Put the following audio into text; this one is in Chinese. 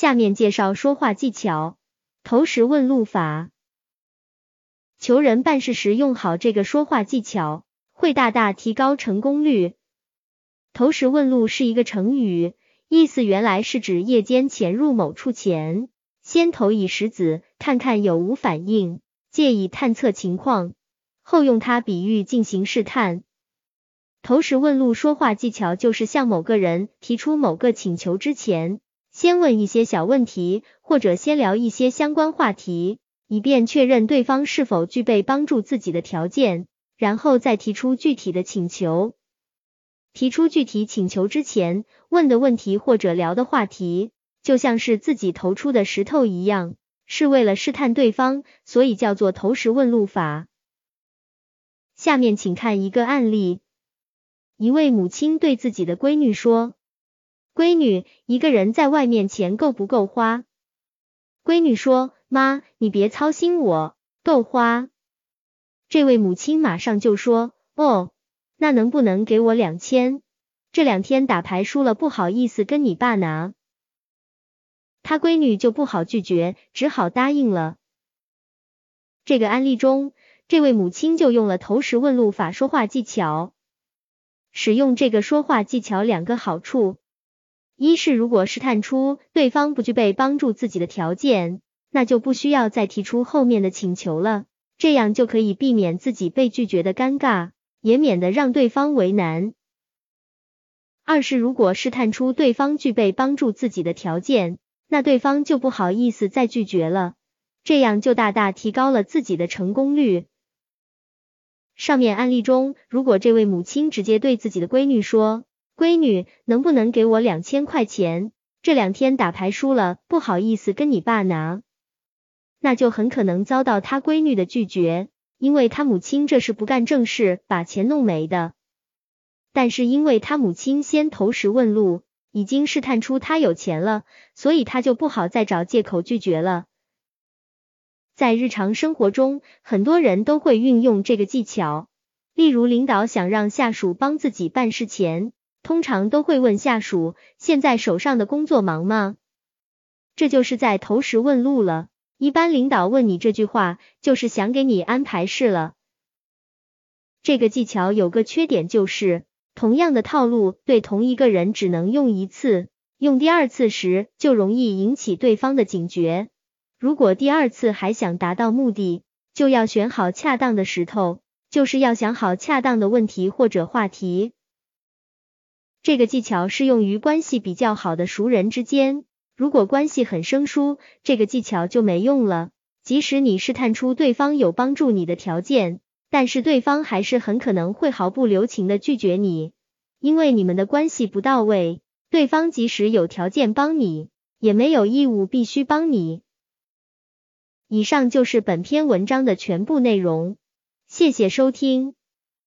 下面介绍说话技巧，投石问路法。求人办事时用好这个说话技巧，会大大提高成功率。投石问路是一个成语，意思原来是指夜间潜入某处前，先投以石子，看看有无反应，借以探测情况，后用它比喻进行试探。投石问路说话技巧就是向某个人提出某个请求之前，先问一些小问题，或者先聊一些相关话题，以便确认对方是否具备帮助自己的条件，然后再提出具体的请求。提出具体请求之前，问的问题或者聊的话题，就像是自己投出的石头一样，是为了试探对方，所以叫做投石问路法。下面请看一个案例。一位母亲对自己的闺女说：“闺女，一个人在外面钱够不够花？”闺女说：“妈，你别操心我，够花。”这位母亲马上就说：“哦，那能不能给我两千？这两天打牌输了，不好意思跟你爸拿。”他闺女就不好拒绝，只好答应了。这个案例中，这位母亲就用了投石问路法说话技巧。使用这个说话技巧两个好处，一是如果试探出对方不具备帮助自己的条件，那就不需要再提出后面的请求了，这样就可以避免自己被拒绝的尴尬，也免得让对方为难。二是如果试探出对方具备帮助自己的条件，那对方就不好意思再拒绝了，这样就大大提高了自己的成功率。上面案例中，如果这位母亲直接对自己的闺女说：“闺女，能不能给我两千块钱？这两天打牌输了，不好意思跟你爸拿。”那就很可能遭到他闺女的拒绝，因为他母亲这是不干正事，把钱弄没的。但是因为他母亲先投石问路，已经试探出他有钱了，所以他就不好再找借口拒绝了。在日常生活中，很多人都会运用这个技巧。例如，领导想让下属帮自己办事前，通常都会问下属：“现在手上的工作忙吗？”这就是在投石问路了。一般领导问你这句话，就是想给你安排事了。这个技巧有个缺点，就是同样的套路对同一个人只能用一次，用第二次时就容易引起对方的警觉。如果第二次还想达到目的，就要选好恰当的石头，就是要想好恰当的问题或者话题。这个技巧适用于关系比较好的熟人之间，如果关系很生疏，这个技巧就没用了。即使你试探出对方有帮助你的条件，但是对方还是很可能会毫不留情的拒绝你，因为你们的关系不到位，对方即使有条件帮你，也没有义务必须帮你。以上就是本篇文章的全部内容，谢谢收听。